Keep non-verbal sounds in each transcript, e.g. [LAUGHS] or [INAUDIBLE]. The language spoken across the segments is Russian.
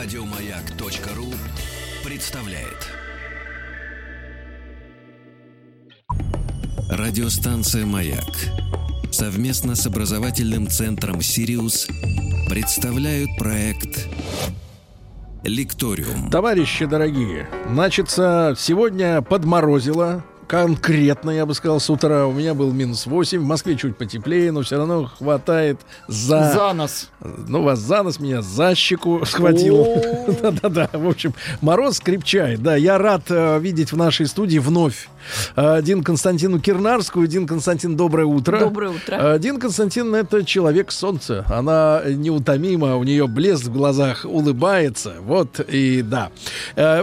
Радиомаяк.ру представляет. Радиостанция «Маяк» совместно с образовательным центром «Сириус» представляют проект «Лекториум». Товарищи дорогие, значится, сегодня подморозило, конкретно, я бы сказал, с утра. У меня был минус 8, в Москве чуть потеплее, но все равно хватает за... За нос. Ну, вас за нос, меня за щеку [LAUGHS] схватил. [LAUGHS] Да-да-да, в общем, мороз крепчает. Да, я рад э, видеть в нашей студии вновь э, Дин Константину Кирнарскую. Дин Константин, доброе утро. Доброе утро. Э, Дин Константин — это человек солнца. Она неутомима, у нее блеск в глазах, улыбается. Вот и да.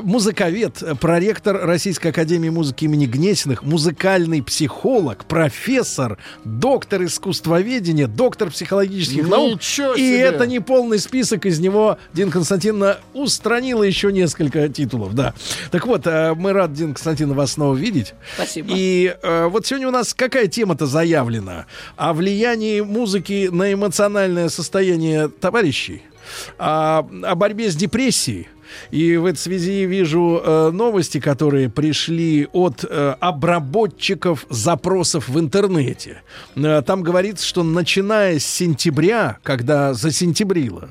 Музыковед, проректор Российской Академии Музыки имени Гнесиных, музыкальный психолог, профессор, доктор искусствоведения, доктор психологических наук. Ничего И себе! это не полный список, из него Дин Константиновна устранила еще несколько титулов, да. Так вот, э, мы рады, Дин Константиновна, вас снова видеть. Спасибо. И э, вот сегодня у нас какая тема-то заявлена? О влиянии музыки на эмоциональное состояние товарищей, о, о борьбе с депрессией. И в этой связи вижу э, новости, которые пришли от э, обработчиков запросов в интернете. Э, там говорится, что начиная с сентября, когда засентябрило,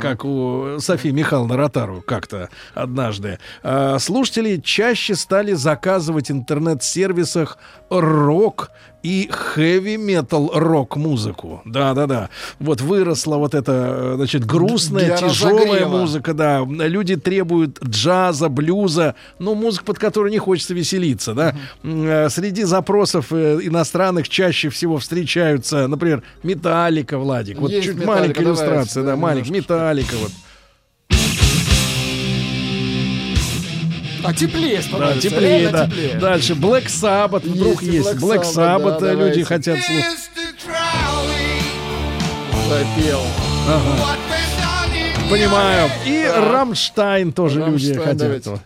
как у Софии Михайловны Ротару как-то однажды, э, слушатели чаще стали заказывать в интернет-сервисах рок и хэви-метал рок-музыку. Да-да-да. Вот выросла вот эта, э, значит, грустная, Для тяжелая разогрева. музыка, да. Люди требуют джаза, блюза, ну, музыка, под которой не хочется веселиться, да. Э, Среди запросов э, иностранных чаще всего встречаются, например, Металлика, Владик. Вот Есть чуть «Металлика», маленькая давайте, иллюстрация, да, маленькая. Металлика, вот. А теплее Да, становится. теплее, реально да. теплее. Дальше Black Sabbath вдруг Есть и есть. Black Black Sabbath, да, люди давайте. хотят слушать. Запел. Понимаю. И Так. Рамштайн тоже люди Рамштайн, хотят. давайте.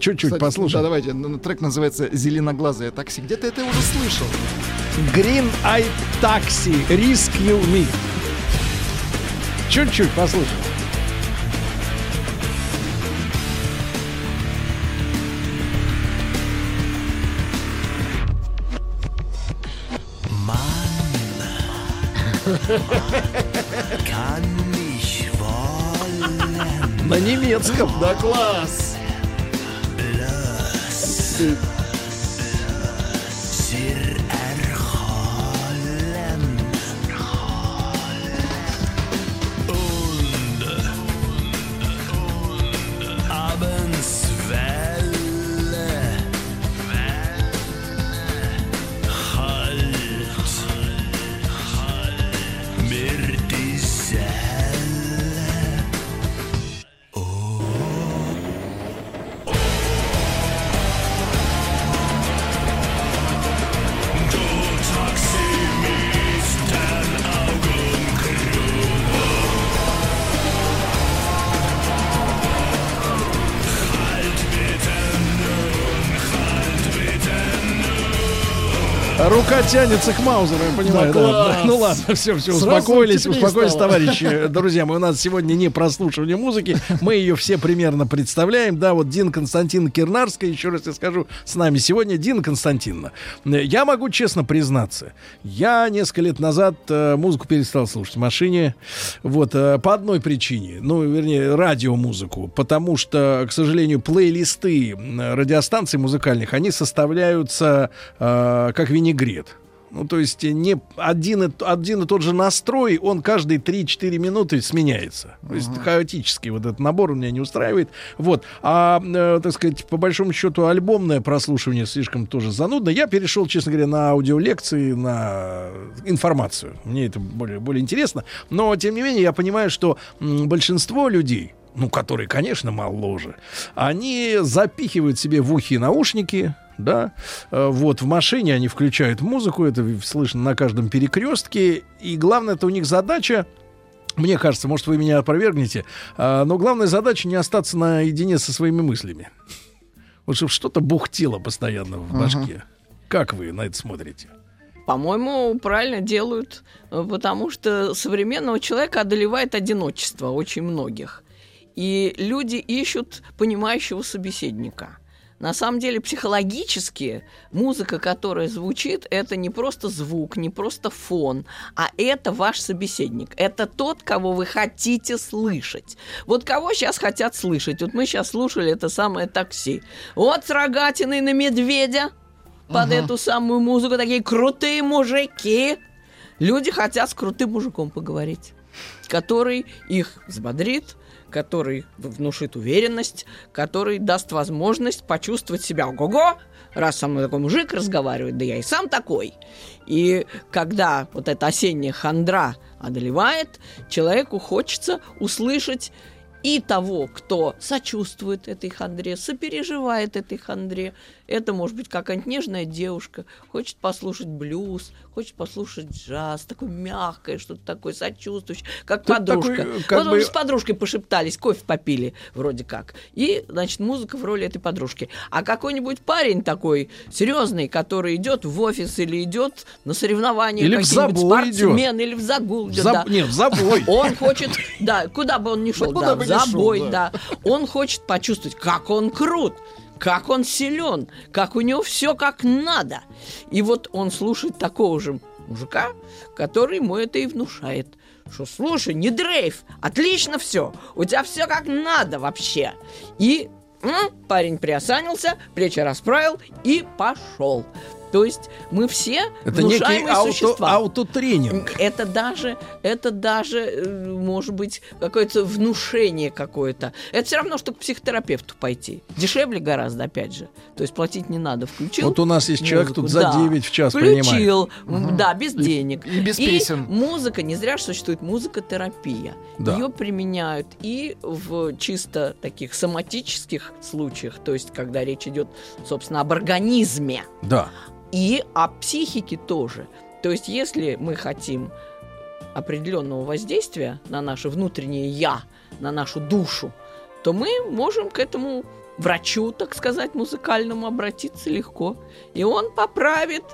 Чуть-чуть Кстати, послушаем. Да, давайте. Трек называется «Зеленоглазое такси». Где ты это уже слышал? Green Eye Taxi Rescue Me. Чуть-чуть послушаем. На немецком. Да класс! Рука тянется к Маузеру, я понимаю. Да да. Ну ладно, все, все, Сразу успокоились, успокоились, стало. товарищи. Друзья мои, у нас сегодня не прослушивание музыки. Мы ее все примерно представляем. Да, вот Дин Константин Кирнарская, еще раз я скажу, с нами сегодня Дина Константиновна. Я могу честно признаться, я несколько лет назад э, музыку перестал слушать в машине. Вот, э, по одной причине. Ну, вернее, радиомузыку. Потому что, к сожалению, плейлисты радиостанций музыкальных, они составляются э, как винегрет. Ну, то есть э, не один и, один и тот же настрой, он каждые 3-4 минуты сменяется. То есть хаотический вот этот набор меня не устраивает. Вот. А, э, так сказать, по большому счету, альбомное прослушивание слишком тоже занудно. Я перешел, честно говоря, на аудиолекции, на информацию. Мне это более, более интересно. Но, тем не менее, я понимаю, что м, большинство людей, ну, которые, конечно, моложе, они запихивают себе в ухи наушники, да, Э, вот в машине они включают музыку, это слышно на каждом перекрестке, и главное, это у них задача мне кажется, может, вы меня опровергнете, а, но главная задача не остаться наедине со своими мыслями. Вот чтобы что-то бухтело постоянно в башке. Как вы на это смотрите? По-моему, правильно делают, э, потому что современного человека одолевает одиночество очень многих. И люди ищут понимающего собеседника. На самом деле, психологически музыка, которая звучит, это не просто звук, не просто фон, а это ваш собеседник. Это тот, кого вы хотите слышать. Вот кого сейчас хотят слышать? Вот мы сейчас слушали это самое такси. Вот с рогатиной на медведя под эту самую музыку такие крутые мужики. Люди хотят с крутым мужиком поговорить, который их взбодрит, который внушит уверенность, который даст возможность почувствовать себя ого-го, раз со мной такой мужик разговаривает, да я и сам такой. И когда вот эта осенняя хандра одолевает, человеку хочется услышать и того, кто сочувствует этой хандре, сопереживает этой хандре. Это может быть какая-нибудь нежная девушка, хочет послушать блюз, хочет послушать джаз, такое мягкое, что-то такое сочувствующее, как Тут подружка. такой, как вот бы- с подружкой пошептались, кофе попили вроде как. И, значит, музыка в роли этой подружки. А какой-нибудь парень такой серьезный, который идет в офис или идет на соревнования, Или в забой идет. спортсмен, или в загул идет, Заб- да. Нет, в забой. [LAUGHS] Он хочет, да, куда бы он ни шел, да, в забой, да. Он хочет почувствовать, как он крут, как он силен, как у него все как надо. И вот он слушает такого же мужика, который ему это и внушает. Что, слушай, не дрейф, отлично все, у тебя все как надо вообще. И м, парень приосанился, плечи расправил и пошел. То есть мы все Это некий внушаемые ауто, существа. аутотренинг. Это даже, это даже, э, может быть, какое-то внушение какое-то. Это все равно, что к психотерапевту пойти. Дешевле гораздо, опять же. То есть платить не надо. Включил. Вот у нас есть человек музыку, тут за да. 9 в час принимает. Включил, м, да, без денег. и без песен. музыка, не зря существует музыкотерапия. Да. Ее применяют и в чисто таких соматических случаях, то есть когда речь идет, собственно, об организме Да. И о психике тоже. То есть, если мы хотим определенного воздействия на наше внутреннее я, на нашу душу, то мы можем к этому врачу, так сказать, музыкальному обратиться легко. И он поправит,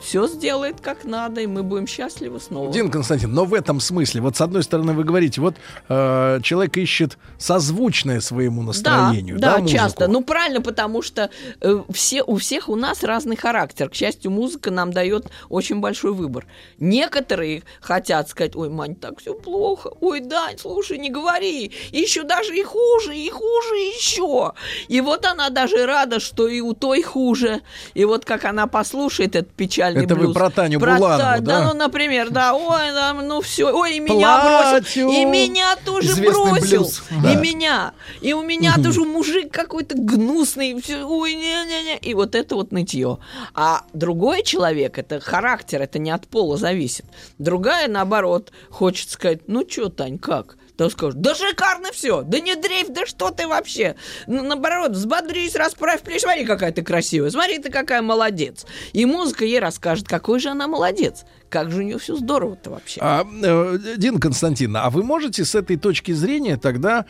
все сделает как надо, и мы будем счастливы снова. Дин Константин, но в этом смысле, вот с одной стороны вы говорите, вот э, человек ищет созвучное своему настроению, да, да, музыку? часто. Ну, правильно, потому что э, все, у всех у нас разный характер. К счастью, музыка нам дает очень большой выбор. Некоторые хотят сказать, ой, Мань, так все плохо. Ой, Дань, слушай, не говори. Еще даже и хуже, и хуже еще. И вот она даже рада, что и у той хуже. И вот как она послушает этот печальный Это вы блюз. про Таню Про Буланову, Та- да? ну, например, да. Ой, да, ну все. Ой, и меня бросил. И меня тоже Известный бросил. блюз. И Да. меня. И у меня тоже мужик какой-то гнусный. Ой, не-не-не. И вот это вот нытье. А другой человек, это характер, это не от пола зависит. Другая, наоборот, хочет сказать, ну что, Тань, как? То скажет, да шикарно все, да не дрейф, да что ты вообще? Наоборот, взбодрись, расправь плечи, смотри, какая ты красивая, смотри, ты какая молодец. И музыка ей расскажет, какой же она молодец, как же у нее все здорово-то вообще. А, э, Дина Константиновна, а вы можете с этой точки зрения тогда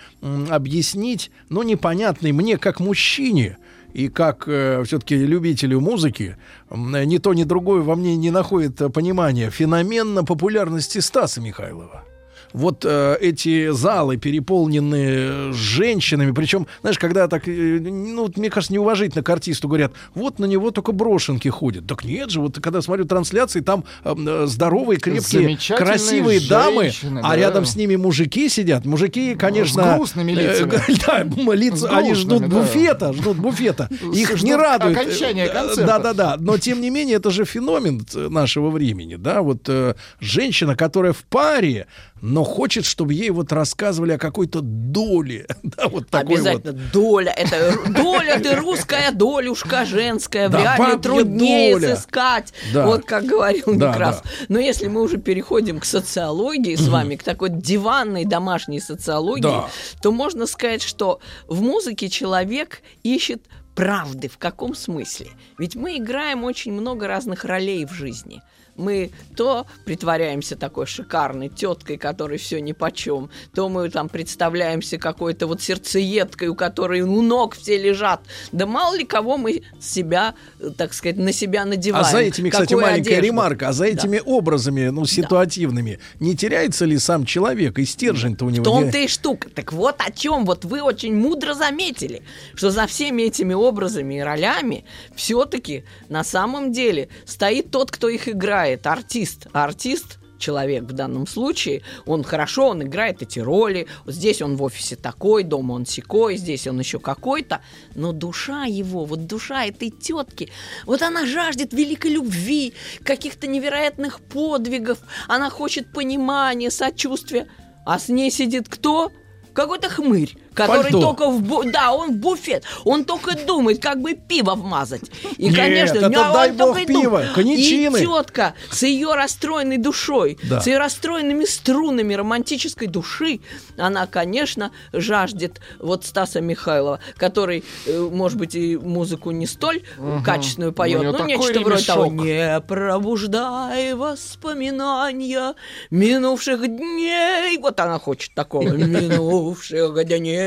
объяснить, ну, непонятный мне как мужчине и как все-таки любителю музыки, м, ни то, ни другое во мне не находит э, понимания, феномен на популярности Стаса Михайлова. Вот э, эти залы переполнены женщинами, причем, знаешь, когда так, э, ну, мне кажется, неуважительно к артисту говорят, вот на него только брошенки ходят. Так нет же, вот когда смотрю трансляции, там э, э, здоровые, крепкие, красивые дамы, женщины, а да. рядом с ними мужики сидят. Мужики, конечно... [LAUGHS] с грустными лицами. э, да, лица, они ждут да. буфета, ждут буфета. Их Ждут не радует. окончания э, концерта. Да-да-да. Но, тем не менее, это же феномен э, нашего времени, да, вот э, женщина, которая в паре, но хочет, чтобы ей вот рассказывали о какой-то доле, [LAUGHS] да, вот такой вот. Обязательно доля. Это доля, ты русская долюшка женская. Да, бабья труднее доля. сыскать. Да. Вот как говорил Да, Некрасов. да. Но если мы уже переходим к социологии с вами, к такой диванной домашней социологии, Да. то можно сказать, что в музыке человек ищет правды. В каком смысле? Ведь мы играем очень много разных ролей в жизни. Мы то притворяемся такой шикарной теткой, которой все ни почем, то мы там представляемся какой-то вот сердцеедкой, у которой у ног все лежат. Да мало ли кого мы себя, так сказать, на себя надеваем. А за этими, кстати, какую маленькая одежду. ремарка, а за этими образами, ну, ситуативными, не теряется ли сам человек и стержень-то у него? В том-то и штука. Так вот о чем вот вы очень мудро заметили, что за всеми этими образами и ролями все-таки на самом деле стоит тот, кто их играет, артист. А артист человек в данном случае, он хорошо, он играет эти роли, здесь он в офисе такой, дома он секой, здесь он еще какой-то, но душа его, вот душа этой тетки, вот она жаждет великой любви, каких-то невероятных подвигов, она хочет понимания, сочувствия, а с ней сидит кто? Какой-то хмырь, который Пальто. только в бу- да, он в буфет, он только думает, как бы пиво вмазать. И, Нет, конечно, это не, он дай только бог и думает. пиво, коньячины. И тетка с ее расстроенной душой, Да. с ее расстроенными струнами романтической души, она, конечно, жаждет вот Стаса Михайлова, который, э, может быть, и музыку не столь качественную поет, У него но такой нечто вроде того. Не пробуждай воспоминания минувших дней. Вот она хочет такого. [LAUGHS] Минувших дней.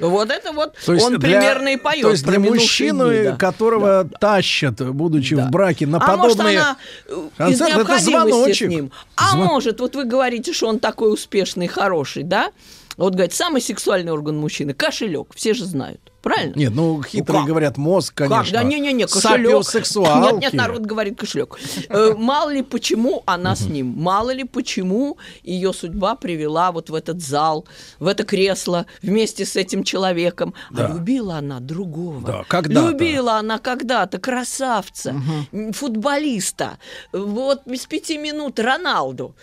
Вот это вот То есть он для- примерно и поет. То есть для мужчины, дни, да. которого тащат, будучи Да. в браке, на а может, подобные... она э, из концерты, это необходимости звоночек. с ним. А Звон- может, вот вы говорите, что он такой успешный, хороший, да? Вот, говорит, самый сексуальный орган мужчины – кошелек. Все же знают. Правильно? Нет, ну хитрые как? говорят, мозг, конечно. Как? Да не-не-не, кошелек. Нет, нет, народ говорит кошелек. Э, Мало ли почему она с ним, мало ли почему ее судьба привела вот в этот зал, в это кресло вместе с этим человеком. А любила она другого. Да, когда-то. Любила она когда-то красавца, футболиста, вот без пяти минут Роналду,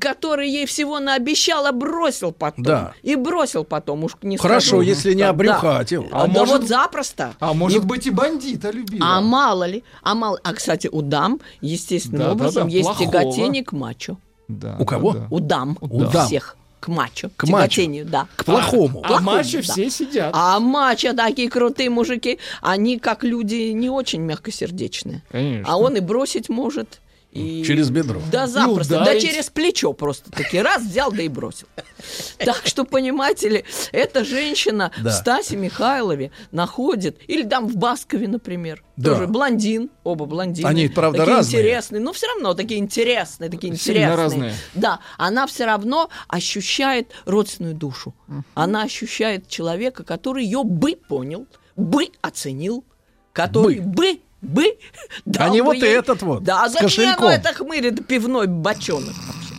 который ей всего наобещал, а бросил потом. Да. И бросил потом, уж не Хорошо, если не обрюхатил. Да, А да может- вот запросто. А может быть и бандита любила. А мало ли, а мало, а кстати у дам естественным Да, да, образом да, есть плохого. тяготение к мачо. Да, У кого? да, да. У дам, У у дам. всех к мачо, К мачо. тяготению, да. К плохому. А Плохому, матчи да. все сидят. А мачо такие крутые мужики, они как люди не очень мягкосердечные. Конечно. А он и бросить может. И... Через бедро. Да, запросто. да ударить. через плечо просто таки раз взял, да и бросил. [LAUGHS] Так что, понимаете ли, эта женщина Да. в Стасе Михайлове находит, или там в Баскове, например, Да. тоже блондин, оба блондины. Они, правда, такие разные. интересные, но все равно такие интересные, такие Сильно интересные. разные. Да, она все равно ощущает родственную душу. Она ощущает человека, который ее бы понял, бы оценил, который бы бы, дал А не бы вот ей- этот вот, Да, с зачем кошельком. ну, это хмырь, это пивной бочонок вообще.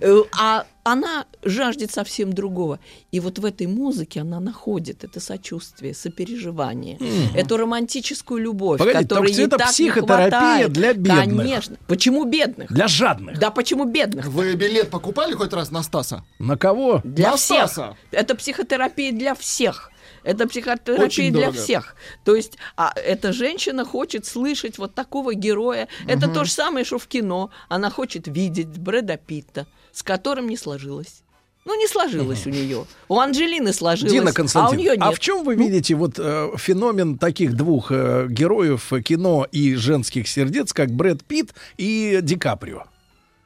Э, А она жаждет совсем другого. И вот в этой музыке она находит это сочувствие, сопереживание, эту романтическую любовь, Погодите, которой ей это так не психотерапия хватает. для бедных. Конечно. Почему бедных? Для жадных. Да почему бедных? Вы билет покупали хоть раз на Стаса? На кого? Для На всех. Стаса. Это психотерапия для всех. Это психотерапия Очень для дорого. всех. То есть а, эта женщина хочет слышать вот такого героя. Это то же самое, что в кино. Она хочет видеть Брэда Питта, с которым не сложилось. Ну, не сложилось у нее. У Анджелины сложилось, Дина а у нее нет. в чем вы видите вот э, феномен таких двух э, героев кино и женских сердец, как Брэд Питт и Ди Каприо?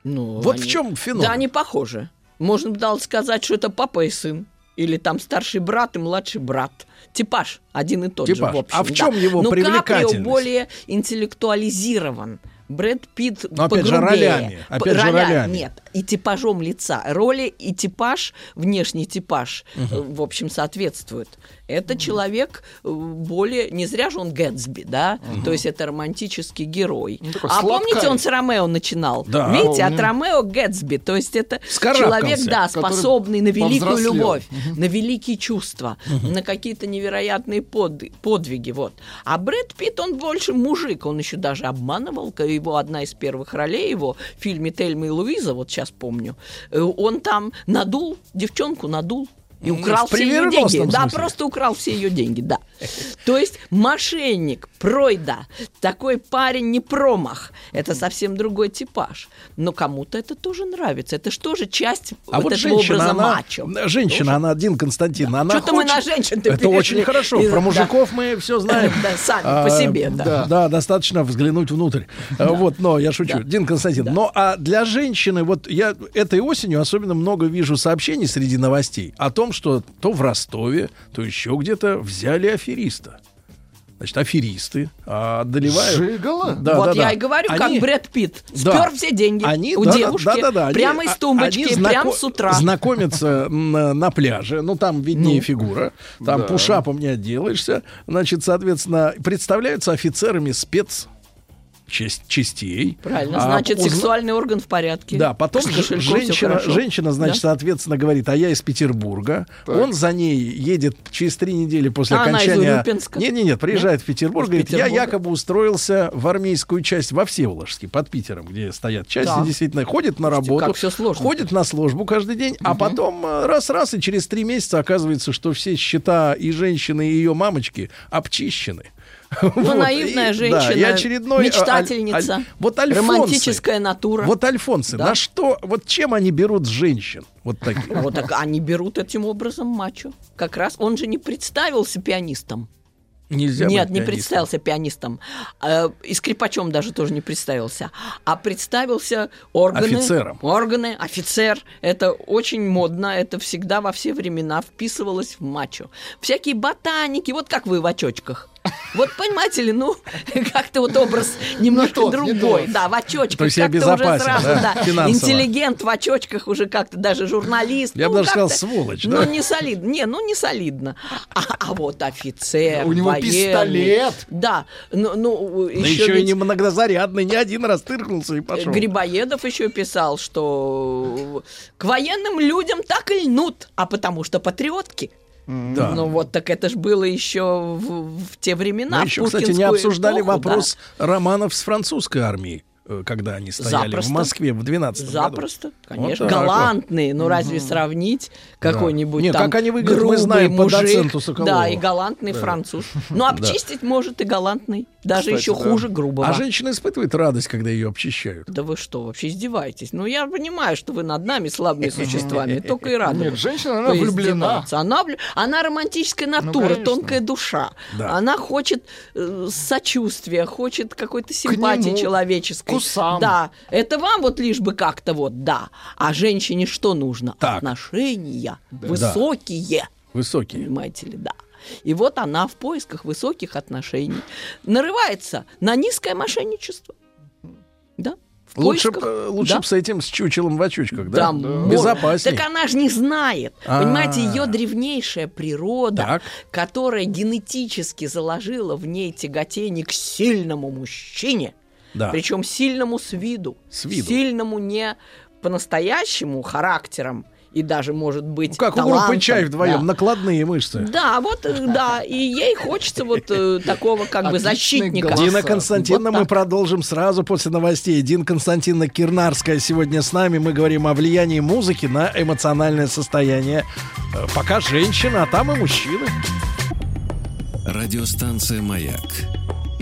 Ну, Вот они- в чем феномен? Да, они похожи. Можно было сказать, что это папа и сын. Или там старший брат и младший брат. Типаж один и тот Типаж. же, в общем. А в чем да. его Но привлекательность? Каприо более интеллектуализирован. Брэд Питт Но опять же, погрубее. ролями. П- Опять же, ролями. Нет, и типажом лица. Роли и типаж, внешний типаж, э, в общем, соответствуют. Это человек э, более... Не зря же он Гэтсби, да? То есть это романтический герой. Ну, а помните, сладкарь. он с Ромео начинал? Да. Видите, от Помню. Ромео Гэтсби. То есть это человек, да, способный на великую любовь, на великие чувства, на какие-то невероятные под- подвиги. Вот. А Брэд Питт, он больше мужик. Он еще даже обманывал. Его одна из первых ролей его в фильме «Тельма и Луиза», вот сейчас помню, э, он там надул, девчонку надул. И украл все ее деньги. Да, смысле. просто украл все ее деньги, да. То есть мошенник, пройда, такой парень не промах. Это совсем другой типаж. Но кому-то это тоже нравится. Это же часть А вот, вот этого женщина, образа она, мачо. женщина, она один Константин, она Что-то мы на женщин-то Это перешли. очень хорошо. Про да. мужиков мы все [LAUGHS] знаем. Да, сами А, по себе, да. Да, достаточно взглянуть внутрь. А, Вот, но я шучу. Дин Константин, но а для женщины, вот я этой осенью особенно много вижу сообщений среди новостей о том, что то в Ростове, то еще где-то взяли афериста. Значит, аферисты а, одолевают. Жигало? Да, вот да, я да. и говорю, Они- как Брэд Питт. Да. Спер все деньги Они, у да, да, девушки. да, да, да, они- прямо из а- тумбочки, они прямо знако- с утра. Знакомятся на, на пляже, ну там виднее Ну. фигура, там Да. пушапом не отделаешься, значит, соответственно, представляются офицерами спец часть- частей. Правильно, А, значит, узна- сексуальный орган в порядке. Да, потом женщина, женщина, значит, Да? соответственно, говорит, а я из Петербурга. Так. Он за ней едет через три недели после А она из окончания... Урюпинска? Нет, нет, нет, приезжает в Петербург, Из говорит, я якобы устроился в армейскую часть во Всеволожске, под Питером, где стоят части, Так. действительно, ходит на работу, как всё сложно. ходит на службу каждый день, а потом э, раз-раз, и через три месяца оказывается, что все счета и женщины, и ее мамочки обчищены. Ну, наивная женщина, и очередной, а, аль- мечтательница, аль- вот альфонсы. романтическая натура. Вот альфонсы, Да. на что, вот чем они берут женщин? Вот такие. Вот так они берут этим образом мачо. Как раз он же не представился пианистом. Нельзя Нет, не представился пианистом. Э, И скрипачом даже тоже не представился. А представился органы. Офицером. Органы, офицер. Это очень модно. Это всегда во все времена вписывалось в мачо. Всякие ботаники. Вот как вы в очочках. Вот понимаете ли, ну, [LAUGHS] как-то вот образ немножко тот, не другой. тот. Да, в очочках. То есть я как-то уже безопасен, сразу, да, да. Интеллигент в очочках уже как-то даже журналист. Я бы ну, даже сказал, сволочь, Ну, да? не солидно. Не, ну, не солидно. А, а вот офицер, У него военный. пистолет. Да, ну, ну Да еще, еще и ведь не многозарядный, не один раз тыркнулся и пошел. Грибоедов еще писал, что к военным людям так и льнут, а потому что патриотки. Да. Ну вот, так это ж было еще в, в те времена. Мы еще, кстати, не обсуждали эпоху, да. вопрос романов с французской армией, когда они стояли Запросто. в Москве в 12 году. Запросто, конечно. Вот так вот. Галантные, ну разве сравнить какой-нибудь Не, там как они выглядят, мы грубый знаем по мужик, доценту Соколову. Да, и галантный француз. [LAUGHS] Ну, обчистить может и галантный. Даже Кстати, еще да. хуже грубого. А женщина испытывает радость, когда ее обчищают. Да вы что, вообще издеваетесь? Ну, я понимаю, что вы над нами слабыми [LAUGHS] существами, только и рады. Нет, женщина, она влюблена. Она, она романтическая натура, конечно. тонкая душа. Да. Она хочет э, сочувствия, хочет какой-то симпатии человеческой. К усам. Да, это вам вот лишь бы как-то вот, да. А женщине что нужно? Так. Отношения высокие. Высокие. Понимаете ли, да. И вот она в поисках высоких отношений нарывается на низкое мошенничество. Да. Лучше, поисках- э, лучше да. с этим с чучелом в очучках, да? Да, может. Безопаснее. Так она же не знает. А. Понимаете, ее древнейшая природа, Так. которая генетически заложила в ней тяготение к сильному мужчине, Да. причем сильному с виду, С виду. сильному не по-настоящему характером и даже, может быть, Ну, как у талантом. группы чай вдвоем, Да. накладные мышцы. Да, вот, э, да, и ей хочется вот э, такого как бы Отличный защитника. голос. Дина Вот Константиновна, мы так. продолжим сразу после новостей. Дина Константиновна Кирнарская сегодня с нами. Мы говорим о влиянии музыки на эмоциональное состояние. Э, Пока женщина, а там и мужчины. Радиостанция «Маяк»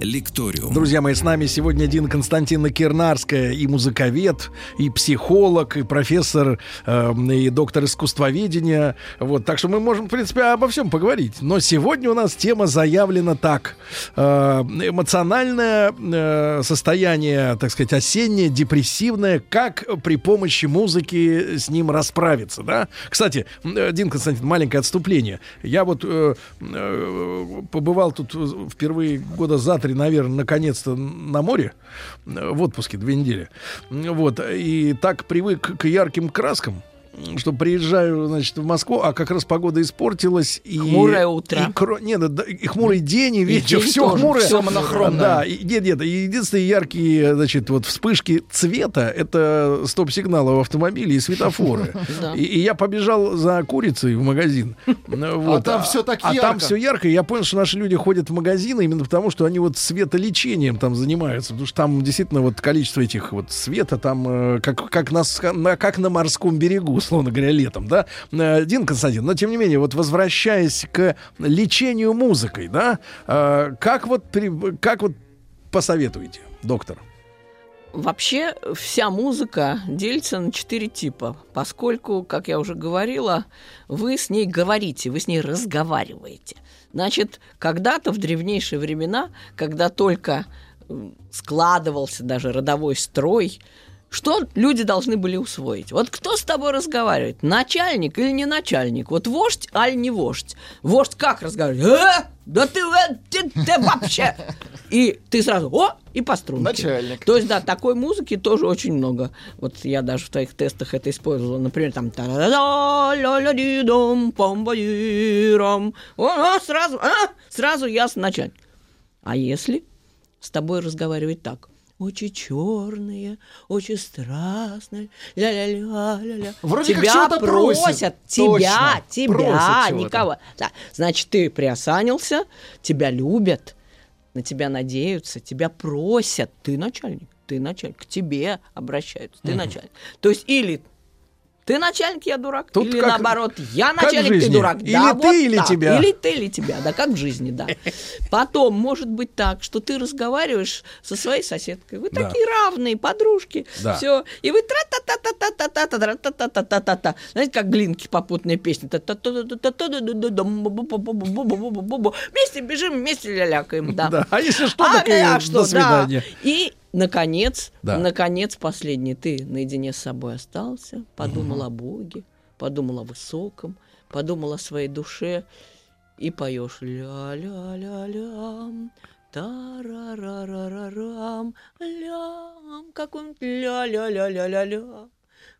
«Лекториум». Друзья мои, с нами сегодня Дина Константиновна Кирнарская, и музыковед, и психолог, и профессор, э, и доктор искусствоведения. Вот, так что мы можем, в принципе, обо всем поговорить. Но сегодня у нас тема заявлена так. Э, эмоциональное э, состояние, так сказать, осеннее, депрессивное, как при помощи музыки с ним расправиться, да? Кстати, э, Дин Константин, маленькое отступление. Я вот э, э, побывал тут э, впервые года за три, наверное, наконец-то на море, э, в отпуске две недели. Вот, и так привык к ярким краскам, что приезжаю, значит, в Москву, а как раз погода испортилась. И, Хмурое утро. И, кро- нет, да, и хмурый день, и вечер, день все тоже, хмурое. всё монохромное. Да, и, нет, нет, и единственные яркие, значит, вот вспышки цвета, это стоп-сигналы в автомобиле и светофоры. [LAUGHS] И, я побежал за курицей в магазин. [LAUGHS] Вот. там всё так А там ярко. все ярко. И я понял, что наши люди ходят в магазины именно потому, что они вот светолечением там занимаются. Потому что там действительно вот количество этих вот света там э, как, как, на- как на морском берегу, условно говоря, летом, да? Э, Дин Константин, но тем не менее, вот возвращаясь к лечению музыкой, да, э, как вот, как вот посоветуете, доктор? Вообще вся музыка делится на четыре типа, поскольку, как я уже говорила, вы с ней говорите, вы с ней разговариваете. Значит, когда-то в древнейшие времена, когда только складывался даже родовой строй, что люди должны были усвоить? Вот кто с тобой разговаривает? Начальник или не начальник? Вот вождь, аль не вождь? Вождь как разговаривает? «Э? Да ты, э, ты, ты вообще! И ты сразу, о, и по струнке. Начальник. То есть, да, такой музыки тоже очень много. Вот я даже в твоих тестах это использовала. Например, там рам О, сразу, а, сразу ясно начать. А если с тобой разговаривать так? Очи черные, очень страстные, ля-ля-ля-ля-ля. Вроде как тебя чего-то просит. просят, Точно. тебя, тебя, Просят никого. Да. Значит, ты приосанился, тебя любят, на тебя надеются, тебя просят. Ты начальник, ты начальник, к тебе обращаются, ты начальник. То есть или ты начальник, я дурак, Тут или как- наоборот, я начальник, ты дурак. Или Да, ты, вот или так. тебя. Или ты, или тебя, да, как в жизни, да. [LAUGHS] Потом может быть так, что ты разговариваешь со своей соседкой, вы Да. такие равные, подружки, Да. все, и вы тра та та та та та та та та та та та та Знаете, как глинки попутная песня. Вместе бежим, вместе лялякаем, да. А если что, так и до свидания. да. И, наконец, Да. наконец, последний. Ты наедине с собой остался, подумал о Боге, подумал о высоком, подумал о своей душе и поешь ля-ля-ля-лям, тарарарарарам, лям, какой-нибудь ля-ля-ля-ля-ля-ля.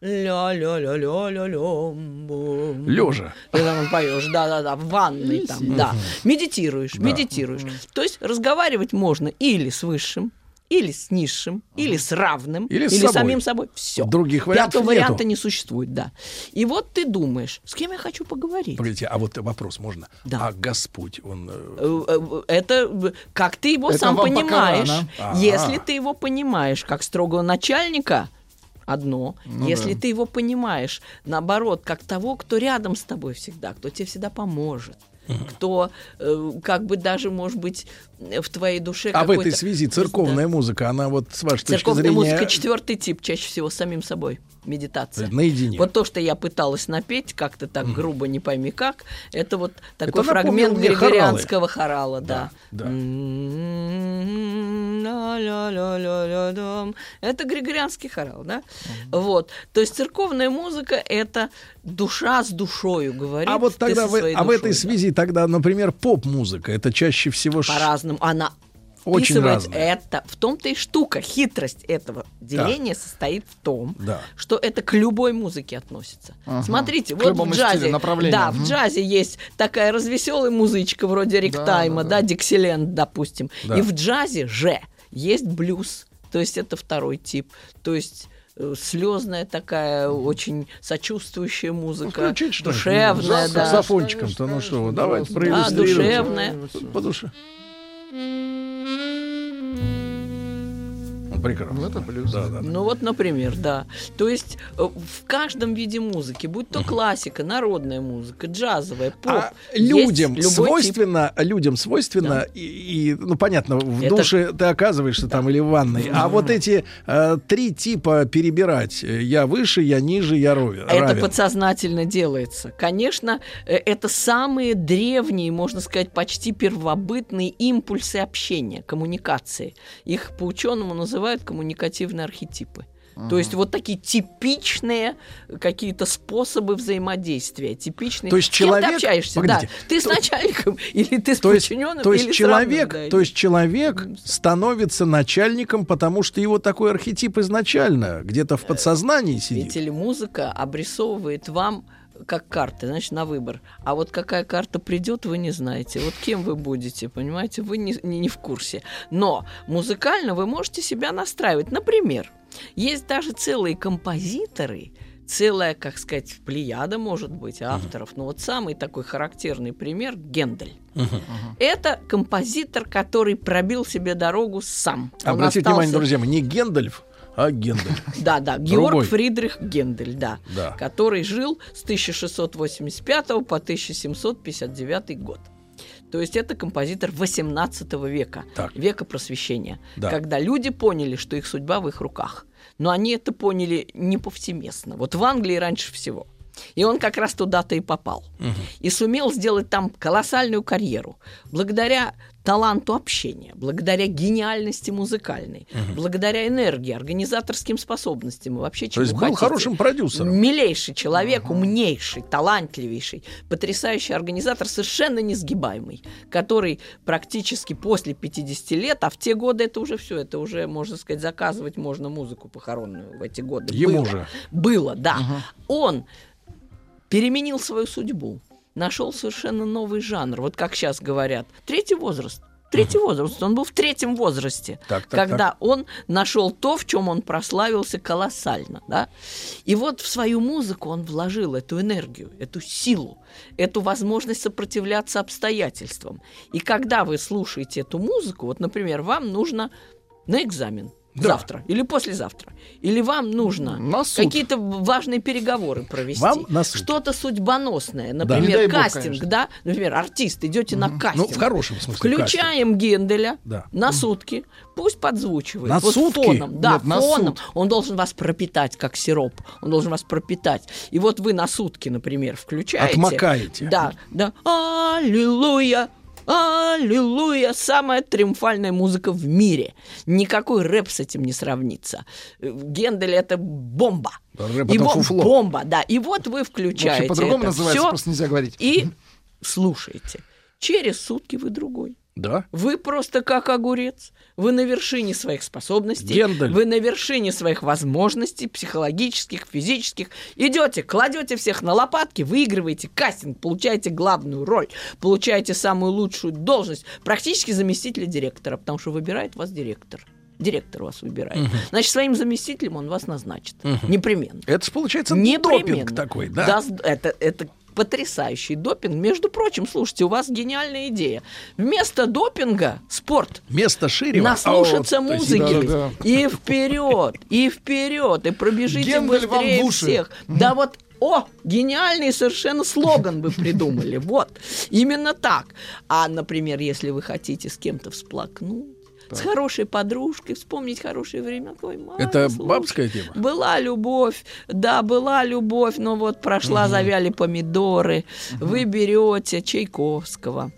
Ля-ля-ля-ля-ля-лям. бум. Лежа. Ты там поешь, да-да-да, в ванной там, да. Медитируешь, медитируешь. То есть разговаривать можно или с высшим, или с низшим, или с равным, Или с или собой. самим собой. Все. Других вариантов Пятого нету. варианта не существует, да. И вот ты думаешь, с кем я хочу поговорить? Погодите, а вот вопрос можно? Да. А Господь, он... э, Э, э, Это как ты его Это сам понимаешь. Ага. Если ты его понимаешь как строгого начальника, одно. Ну Если да. ты его понимаешь, наоборот, как того, кто рядом с тобой всегда, кто тебе всегда поможет. Кто э, как бы даже, может быть, в твоей душе А в этой связи церковная музыка, она вот с вашей точки Церковная зрения... музыка четвертый тип, чаще всего самим собой. Медитация. Наедине. Вот то, что я пыталась напеть, как-то так грубо, не пойми как, это вот такой напомнило фрагмент григорианского хорала, да. Да. Это григорианский хорал, да? Вот. То есть церковная музыка — это душа с душою, говорит. А вот тогда, в, а в этой душой, да. связи тогда, например, поп-музыка, это чаще всего... По-разному. Она Очень разные. это. В том-то и штука. Хитрость этого деления состоит в том, Да. что это к любой музыке относится. Ага. Смотрите, К вот в джазе, стилю, да, в джазе есть такая развеселая музычка вроде ректайма, да, да, да. Диксиленд, допустим. Да. И в джазе же есть блюз, то есть это второй тип, то есть слезная такая, очень сочувствующая музыка, Ну, включить душевная, С да. саксофончиком-то, ну что, давайте Да, проиллюстрируем. душевная. По душе. Mm-hmm. Прекрасно. Ну, это плюс. Да, да, да. Ну вот, например, да. То есть э, в каждом виде музыки, будь то классика, народная музыка, джазовая, поп, А есть людям любой тип. свойственно, людям свойственно, и, и, ну понятно, в Это- душе ты оказываешься там или в ванной, а вот эти э, три типа перебирать, э, я выше, я ниже, я ровен. Это равен. подсознательно делается. Конечно, э, это самые древние, можно сказать, почти первобытные импульсы общения, коммуникации. Их по-ученому называют коммуникативные архетипы. То есть вот такие типичные какие-то способы взаимодействия, типичные. То есть кем ты человек- общаешься, погодите, да. Ты с начальником или ты с То подчиненным, то есть человек, равным, да, то есть человек становится начальником, потому что его такой архетип изначально где-то в подсознании сидит. Ведь музыка обрисовывает вам как карты, значит, на выбор. А вот какая карта придет, вы не знаете. Вот кем вы будете, понимаете, вы не, не, не в курсе. Но музыкально вы можете себя настраивать. Например, есть даже целые композиторы, целая, как сказать, плеяда, может быть, авторов. Но вот самый такой характерный пример — Гендель. Это композитор, который пробил себе дорогу сам. Обратите остался- внимание, друзья не Гендальф, а Гендель. [LAUGHS] Да, да, Георг Другой. Фридрих Гендель, да, Да. который жил с 1685 по 1759 год. То есть это композитор 18 века, Так. века просвещения, Да. когда люди поняли, что их судьба в их руках. Но они это поняли не повсеместно. Вот в Англии раньше всего. И он как раз туда-то и попал. И сумел сделать там колоссальную карьеру. Благодаря таланту общения, благодаря гениальности музыкальной, благодаря энергии, организаторским способностям и вообще То чему есть был хотите. хорошим продюсером. Милейший человек, умнейший, талантливейший, потрясающий организатор, совершенно несгибаемый, который практически после 50 лет, а в те годы это уже все, это уже, можно сказать, заказывать можно музыку похоронную в эти годы. Ему Было. же. Было, да. Он переменил свою судьбу, нашел совершенно новый жанр, вот как сейчас говорят, третий возраст. Третий возраст. Он был в третьем возрасте, Так, так, когда он нашел то, в чем он прославился колоссально. Да? И вот в свою музыку он вложил эту энергию, эту силу, эту возможность сопротивляться обстоятельствам. И когда вы слушаете эту музыку, вот, например, вам нужно на экзамен Да. завтра или послезавтра, или вам нужно На какие-то важные переговоры провести, Вам на суд. что-то судьбоносное, например, бог, кастинг, конечно. да, например, артист, идете на Ну, кастинг, в хорошем смысле. Включаем Генделя Да. на сутки, пусть подзвучивает. На вот сутки? фоном, да, Нет, на фоном. Он должен вас пропитать, как сироп. Он должен вас пропитать. И вот вы на сутки, например, включаете. Отмокаете. Да, да. Аллилуйя. Аллилуйя! Самая триумфальная музыка в мире. Никакой рэп с этим не сравнится. Э, Гендель это бомба. Рэп И это фуфло. Бомба, да. И вот вы включаете Вообще по-другому называется, всё просто нельзя говорить. и слушаете. Через сутки вы другой. Да. Вы просто как огурец. Вы на вершине своих способностей. Гендель. Вы на вершине своих возможностей психологических, физических. Идете, кладете всех на лопатки, выигрываете кастинг, получаете главную роль, получаете самую лучшую должность, практически заместителя директора, потому что выбирает вас директор. Директор вас выбирает. Значит, своим заместителем он вас назначит. Непременно. Это же получается Непременно. допинг такой, да? Да, это, это потрясающий допинг. Между прочим, слушайте, у вас гениальная идея. Вместо допинга спорт. Место Ширева. Наслушаться А, вот, то есть, музыки да-да-да. и вперед, и вперед, и пробежите Гендель быстрее всех. Да вот, о, гениальный совершенно слоган вы придумали. Вот, именно так. А, например, если вы хотите с кем-то всплакнуть, с хорошей подружкой, вспомнить хорошие времена. Ой, Маня, Это слушай, бабская тема? Была любовь, да, была любовь, но вот прошла, завяли помидоры. Вы берете Чайковского,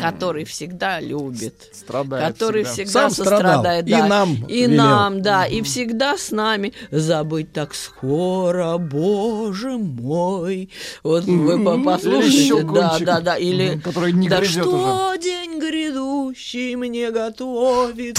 который всегда любит, Страдает который всегда. всегда, Сам страдал, сострадает, и да, нам и велел. нам, да, и всегда с нами. Забыть так скоро, Боже мой. Вот вы послушайте, да, да, да, или который не да что день грядущий мне готовит,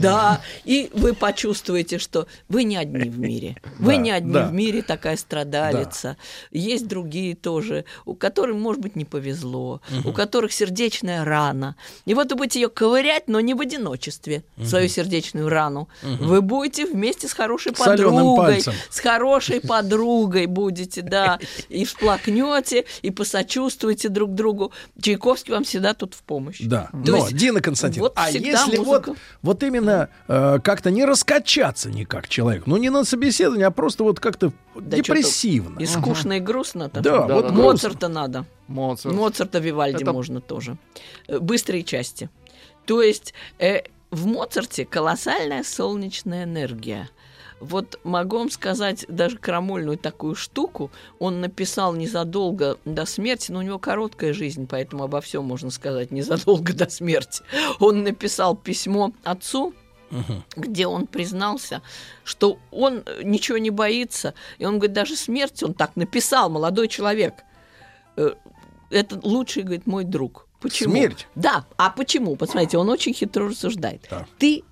да, и вы почувствуете, что вы не одни в мире, вы не одни в мире, такая страдалица, есть другие тоже, у которым, может быть, не повезло, у которых сердечная рана, и вот вы будете ее ковырять, но не в одиночестве, свою сердечную рану, вы будете вместе с хорошей подругой, с хорошей подругой будете, да, и всплакнете, и посочувствуете друг другу. Чайковский вам всегда тут в помощь. Да. То Но, есть Дина Константиновна, вот а всегда если музыка. вот, вот именно э, как-то не раскачаться никак человек, ну не на собеседование, а просто вот как-то Да депрессивно. И скучно, и грустно. Да, Да, вот да, да. грустно. Моцарта надо. Моцарт. Моцарта Вивальди Это- можно тоже. Э, Быстрые части. То есть э, в Моцарте колоссальная солнечная энергия. Вот могу вам сказать даже крамольную такую штуку. Он написал незадолго до смерти, но у него короткая жизнь, поэтому обо всем можно сказать незадолго до смерти. Он написал письмо отцу, где он признался, что он э, ничего не боится. И он говорит, даже смерть он так написал, молодой человек. Э, Это лучший, говорит, мой друг. Почему? Смерть? Да. А почему? Посмотрите, он очень хитро рассуждает. Да. Ты,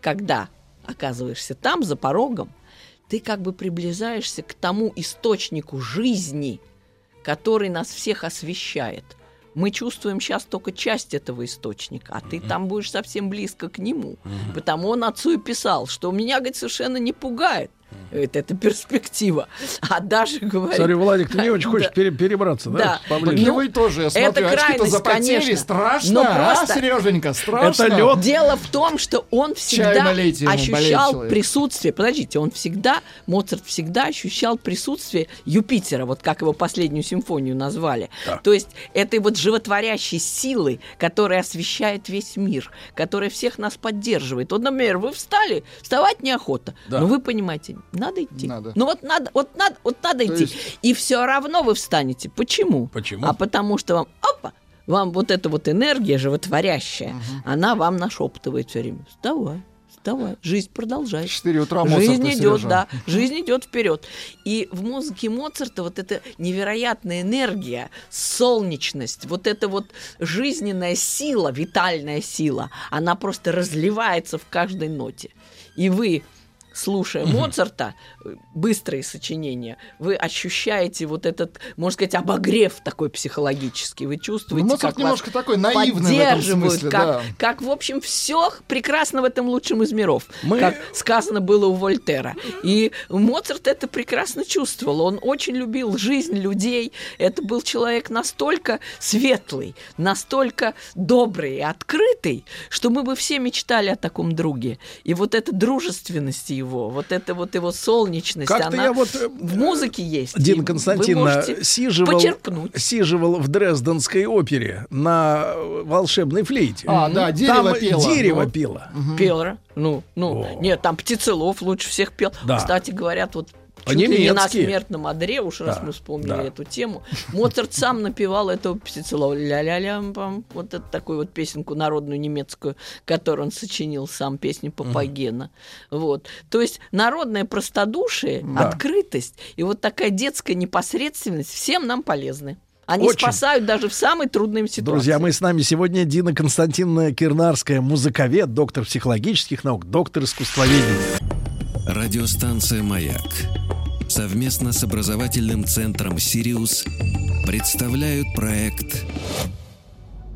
когда оказываешься там, за порогом, ты как бы приближаешься к тому источнику жизни, который нас всех освещает. Мы чувствуем сейчас только часть этого источника, а ты там будешь совсем близко к нему. Потому он отцу и писал, что меня, говорит, совершенно не пугает. Это, это перспектива. А даже говорит... Смотри, Владик, ты не очень [LAUGHS] хочешь Да. пере- перебраться, да? Да. поближе? И вы тоже, я смотрю, это очки-то крайность, запотели, конечно. страшно, Но а, просто- Сереженька, страшно. Это лед. Дело в том, что он всегда налейте ему, ощущал присутствие. Подождите, он всегда, Моцарт всегда ощущал присутствие Юпитера, вот как его последнюю симфонию назвали. Да. То есть этой вот животворящей силы, которая освещает весь мир, которая всех нас поддерживает. Вот, например, вы встали, вставать неохота, Да. но вы понимаете, надо идти. Надо. Ну вот надо, вот надо, вот надо То идти. есть- И все равно вы встанете. Почему? Почему? А потому что вам, опа, вам вот эта вот энергия животворящая, она вам нашептывает все время. Вставай, вставай, жизнь продолжается. 4 утра Жизнь Моцарта, идет, Сережа. да, жизнь идет вперед. И в музыке Моцарта вот эта невероятная энергия, солнечность, вот эта вот жизненная сила, витальная сила, она просто разливается в каждой ноте. И вы слушая Моцарта, быстрые сочинения, вы ощущаете вот этот, можно сказать, обогрев такой психологический. Вы чувствуете, Ну, Моцарт как вас немножко такой наивный поддерживают, смысле, как, да. как, в общем, все прекрасно в этом лучшем из миров, Мы- как сказано было у Вольтера. И Моцарт это прекрасно чувствовал. Он очень любил жизнь людей. Это был человек настолько светлый, настолько добрый и открытый, что мы бы все мечтали о таком друге. И вот эта дружественность его, вот эта вот его солнечность, Как-то она я вот, э, в музыке есть. Дина И Константиновна можете сиживал, почерпнуть. сиживал в Дрезденской опере на э, волшебной флейте. А, да, дерево Там пело. дерево Ну. пело. Пел, ну, ну, О. нет, там Птицелов лучше всех пел. Да. Кстати, говорят, вот чуть ли не на смертном одре, уж раз Да, мы вспомнили да. эту тему. Моцарт сам напевал эту Птицелова ля-ля-лям, пам, вот эту такую вот песенку народную немецкую, которую он сочинил сам, песню Папагена. Вот. То есть народное простодушие, Да. открытость и вот такая детская непосредственность всем нам полезны. Они Очень. спасают даже в самой трудной ситуации. Друзья, мы с нами сегодня Дина Константиновна Кирнарская, музыковед, доктор психологических наук, доктор искусствоведения. Радиостанция «Маяк» совместно с образовательным центром «Сириус» представляют проект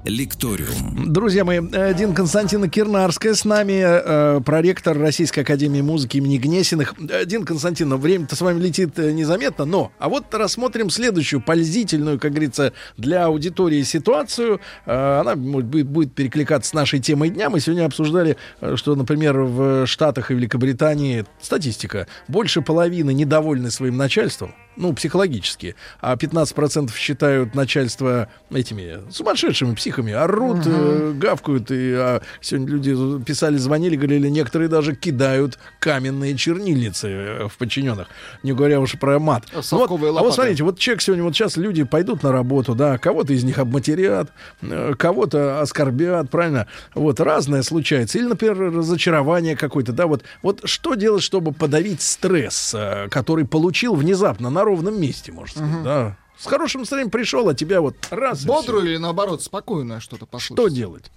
«Лекториум». Друзья мои, Дина Константиновна Кирнарская с нами, э, проректор Российской Академии Музыки имени Гнесиных. Э, Дина Константиновна, время-то с вами летит э, незаметно, но... А вот рассмотрим следующую пользительную, как говорится, для аудитории ситуацию. Э, Она может, будет перекликаться с нашей темой дня. Мы сегодня обсуждали, э, что, например, в Штатах и Великобритании статистика. Больше половины недовольны своим начальством, ну, психологически, а 15% считают начальство этими сумасшедшими психами, орут, э, гавкают, и а, сегодня люди писали, звонили, говорили, некоторые даже кидают каменные чернильницы э, в подчиненных, не говоря уж про мат. А Ну вот, а вот смотрите, вот человек сегодня, вот сейчас люди пойдут на работу, да, кого-то из них обматерят, э, кого-то оскорбят, правильно? Вот, разное случается. Или, например, разочарование какое-то, да, вот, вот что делать, чтобы подавить стресс, э, который получил внезапно на ровном месте, можно сказать, да? С хорошим настроением пришел, а тебя вот раз Бодрую или наоборот спокойное что-то послушать? Что делать?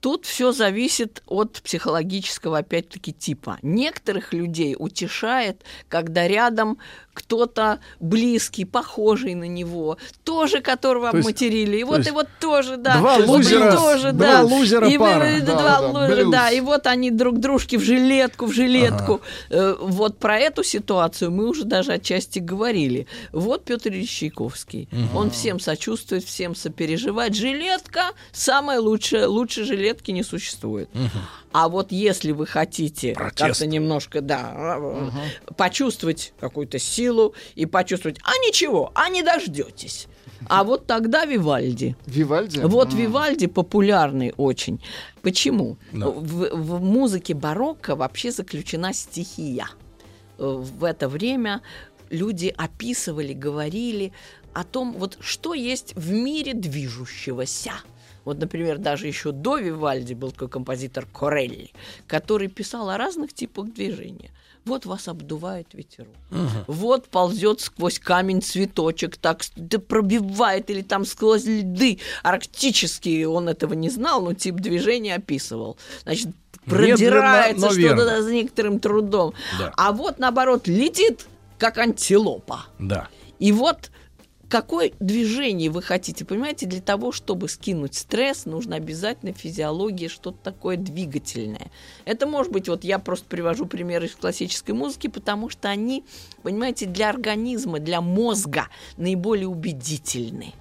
Тут все зависит от психологического, опять-таки, типа. Некоторых людей утешает, когда рядом кто-то близкий, похожий на него, тоже которого То есть- обматерили. И вот, есть и вот тоже, да. два вот и лузера- тоже, два да. лузера и пара. вы- Да, два да, лузера, блюз. да. И вот они друг дружки в жилетку, в жилетку. Э, Вот про эту ситуацию мы уже даже отчасти говорили. Вот Петр Ильич Чайковский. Он всем сочувствует, всем сопереживает. Жилетка самая лучшая. Лучше жилетки не существует. А вот если вы хотите как-то немножко, да, э, почувствовать какую-то силу и почувствовать, а ничего, а не дождетесь. А вот тогда Вивальди. Вивальди? Вот М. Вивальди популярный очень. Почему? Да. В, в музыке барокко вообще заключена стихия. Э, В это время люди описывали, говорили о том, вот что есть в мире движущегося. Вот, например, даже еще до Вивальди был такой композитор Корелли, который писал о разных типах движения. Вот вас обдувает ветерок. Вот ползет сквозь камень цветочек, так да пробивает или там сквозь льды арктические. Он этого не знал, но тип движения описывал. Значит, продирается что-то с некоторым трудом. Да. А вот наоборот летит, как антилопа. Да. И вот какое движение вы хотите, понимаете, для того, чтобы скинуть стресс, нужно обязательно физиология, что-то такое двигательное. Это может быть, вот я просто привожу примеры из классической музыки, потому что они, понимаете, для организма, для мозга наиболее убедительны.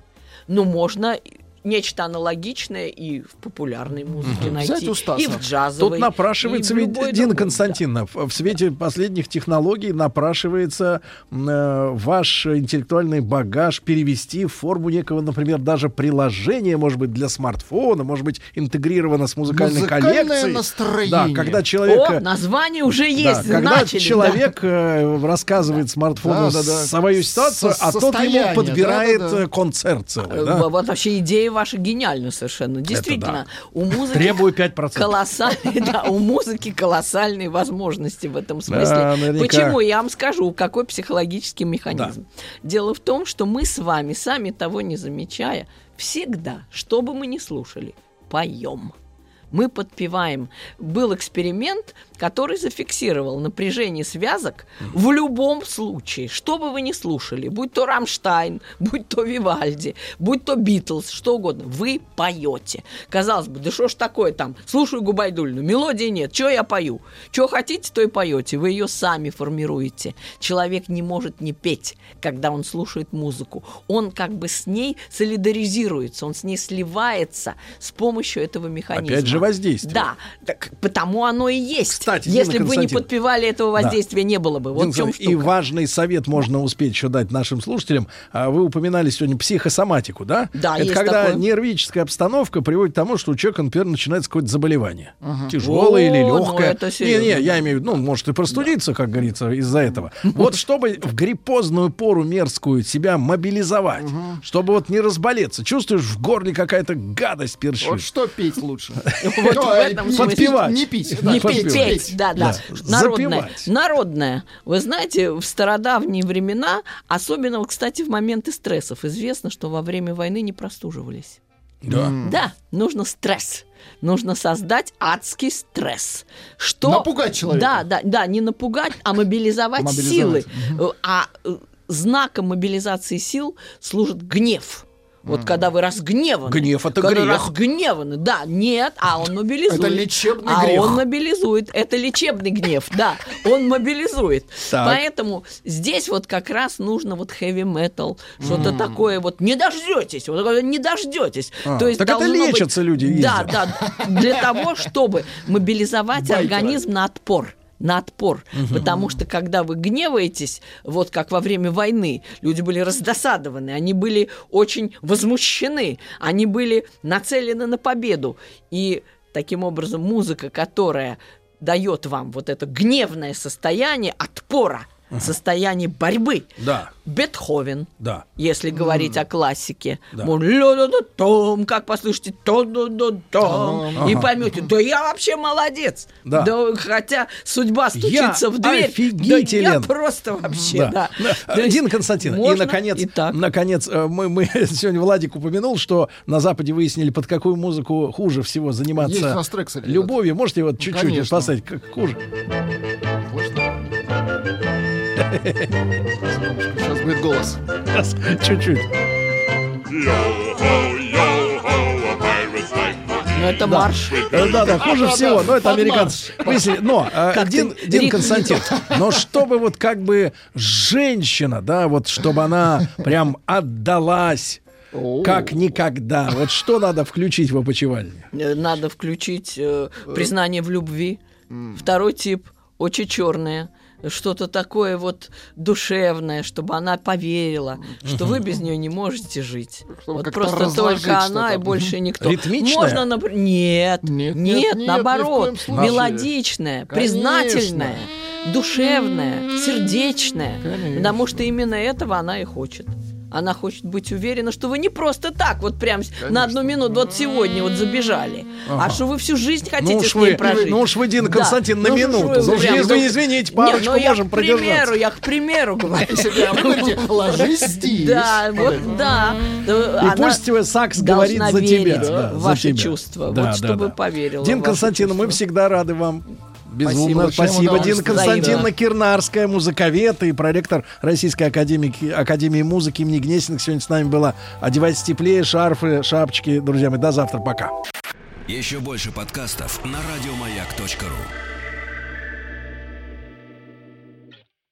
Но можно нечто аналогичное и в популярной музыке найти, Взять у Стаса. и в джазовой. Тут напрашивается ведь, Дина другой, Константиновна, в в свете последних технологий напрашивается э, ваш интеллектуальный багаж перевести в форму некого, например, даже приложения, может быть, для смартфона, может быть, интегрировано с музыкальной Музыкальное коллекцией. настроение. Да, когда Да. человек... О, название уже Да, есть, когда начали, да. человек э, рассказывает смартфону Да, да, да. свою ситуацию, Со- а тот ему подбирает да, да, да. э, концерт целый. Э, да? Вот вообще идея ваша гениальна совершенно. Действительно, у музыки Требую 5%. колоссальные, да, у музыки колоссальные возможности в этом смысле. Да. Почему? Я вам скажу, какой психологический механизм. Дело в том, что мы с вами, сами того не замечая, всегда, что бы мы ни слушали, поем. Мы подпеваем. Был эксперимент, который зафиксировал напряжение связок в любом случае, что бы вы ни слушали, будь то Рамштайн, [LAUGHS] будь то Вивальди, будь то Битлз, что угодно, вы поете. Казалось бы, да что ж такое там, слушаю Губайдульну, мелодии нет, что я пою? Что хотите, то и поете, вы ее сами формируете. Человек не может не петь, когда он слушает музыку. Он как бы с ней солидаризируется, он с ней сливается с помощью этого механизма. Опять же воздействие. Да, так потому оно и есть. Кстати, Дина Если бы вы не подпевали, этого воздействия не было бы. Вот Дина в чем штука. И важный совет можно успеть еще дать нашим слушателям. А Вы упоминали сегодня психосоматику, да? Да, Это есть когда такое. нервическая обстановка приводит к тому, что у человека, например, начинается какое-то заболевание. Тяжелое или О, ну легкое. серьезно. Не-не, я имею в виду, ну, может и простудиться, как говорится, из-за этого. [LAUGHS] Вот чтобы в гриппозную пору мерзкую себя мобилизовать, чтобы вот не разболеться. Чувствуешь, в горле какая-то гадость першит. Вот что петь лучше? [LAUGHS] Этом не пить, Подпевать. Не пить. Да, да, да. Народная. Народная. Вы знаете, в стародавние времена, особенно, кстати, в моменты стрессов, известно, что во время войны не простуживались. Да. Да, нужно стресс. Нужно создать адский стресс. Что... Напугать человека. Да, да, да, не напугать, а мобилизовать, [LAUGHS] Мобилизовать. силы. Э, А э, знаком мобилизации сил служит гнев. Вот когда вы разгневаны. Гнев — это когда грех. разгневаны. Да, нет, а он мобилизует. Это лечебный а грех. он мобилизует. Это лечебный гнев, да. Он мобилизует. Так. Поэтому здесь вот как раз нужно вот heavy metal, что-то такое вот не дождетесь, вот такое не дождетесь. А, То есть так это должно быть- лечатся люди Да, ездят. да, для того, чтобы мобилизовать организм на отпор на отпор. Потому что когда вы гневаетесь, вот как во время войны, люди были раздосадованы, они были очень возмущены, они были нацелены на победу. И таким образом музыка, которая дает вам вот это гневное состояние отпора, состояние борьбы. Да, Бетховен, да. если говорить о классике. Да. Можно ля-да-да-том, как послушайте, то-да-да-том, и поймете, да я вообще молодец. Да. хотя судьба стучится Я в дверь, офигителен. да я просто вообще, да. Да. То есть Дина Константиновна, и можно наконец, и так. наконец мы, мы сегодня Владик упомянул, что на Западе выяснили, под какую музыку хуже всего заниматься любовью. Можете вот чуть-чуть конечно. поставить, как хуже? Сейчас будет голос. Сейчас, чуть-чуть. Ну, это марш. Э, Да, да, хуже да, всего, да, но это американцы. Выяснили. Но, э, Как Дин, ты Дин Константин, но чтобы вот как бы женщина, да, вот чтобы она прям отдалась как никогда. Вот что надо включить в опочивальне? Э, Надо включить э, признание в любви. Второй тип очень черное. Что-то такое вот душевное, чтобы она поверила, что вы без нее не можете жить. [LAUGHS] Чтобы вот просто только она и больше никто. Ритмичное? Можно, напр- нет, Нет, нет, нет, нет, наоборот, мелодичное, Конечно. признательное, душевное, сердечное, Конечно. потому что именно этого она и хочет. Она хочет быть уверена, что вы не просто так, вот прям с- на одну минуту, вот сегодня вот забежали, а что вы всю жизнь хотите Ну с ней вы- прожить. ну уж вы, Дина Да. Константин, на Ну уж минуту. вы Ну прям- извини- извините, парочку ну я можем к примеру, я к примеру [LAUGHS] говорю. Ложись здесь. Да, вот да. И пусть Сакс говорит за тебя. да, ваши чувства, Да, вот да, чтобы да. поверила. Дин Константин, мы всегда рады вам. Безумно. Спасибо, Спасибо, Дина. Константиновна. Кирнарская, музыковед и проректор Российской академии, академии музыки имени Гнесиных. Сегодня с нами была. Одевайтесь теплее, шарфы, шапочки. Друзья мои, до завтра. Пока. Еще больше подкастов на радиомаяк.ру.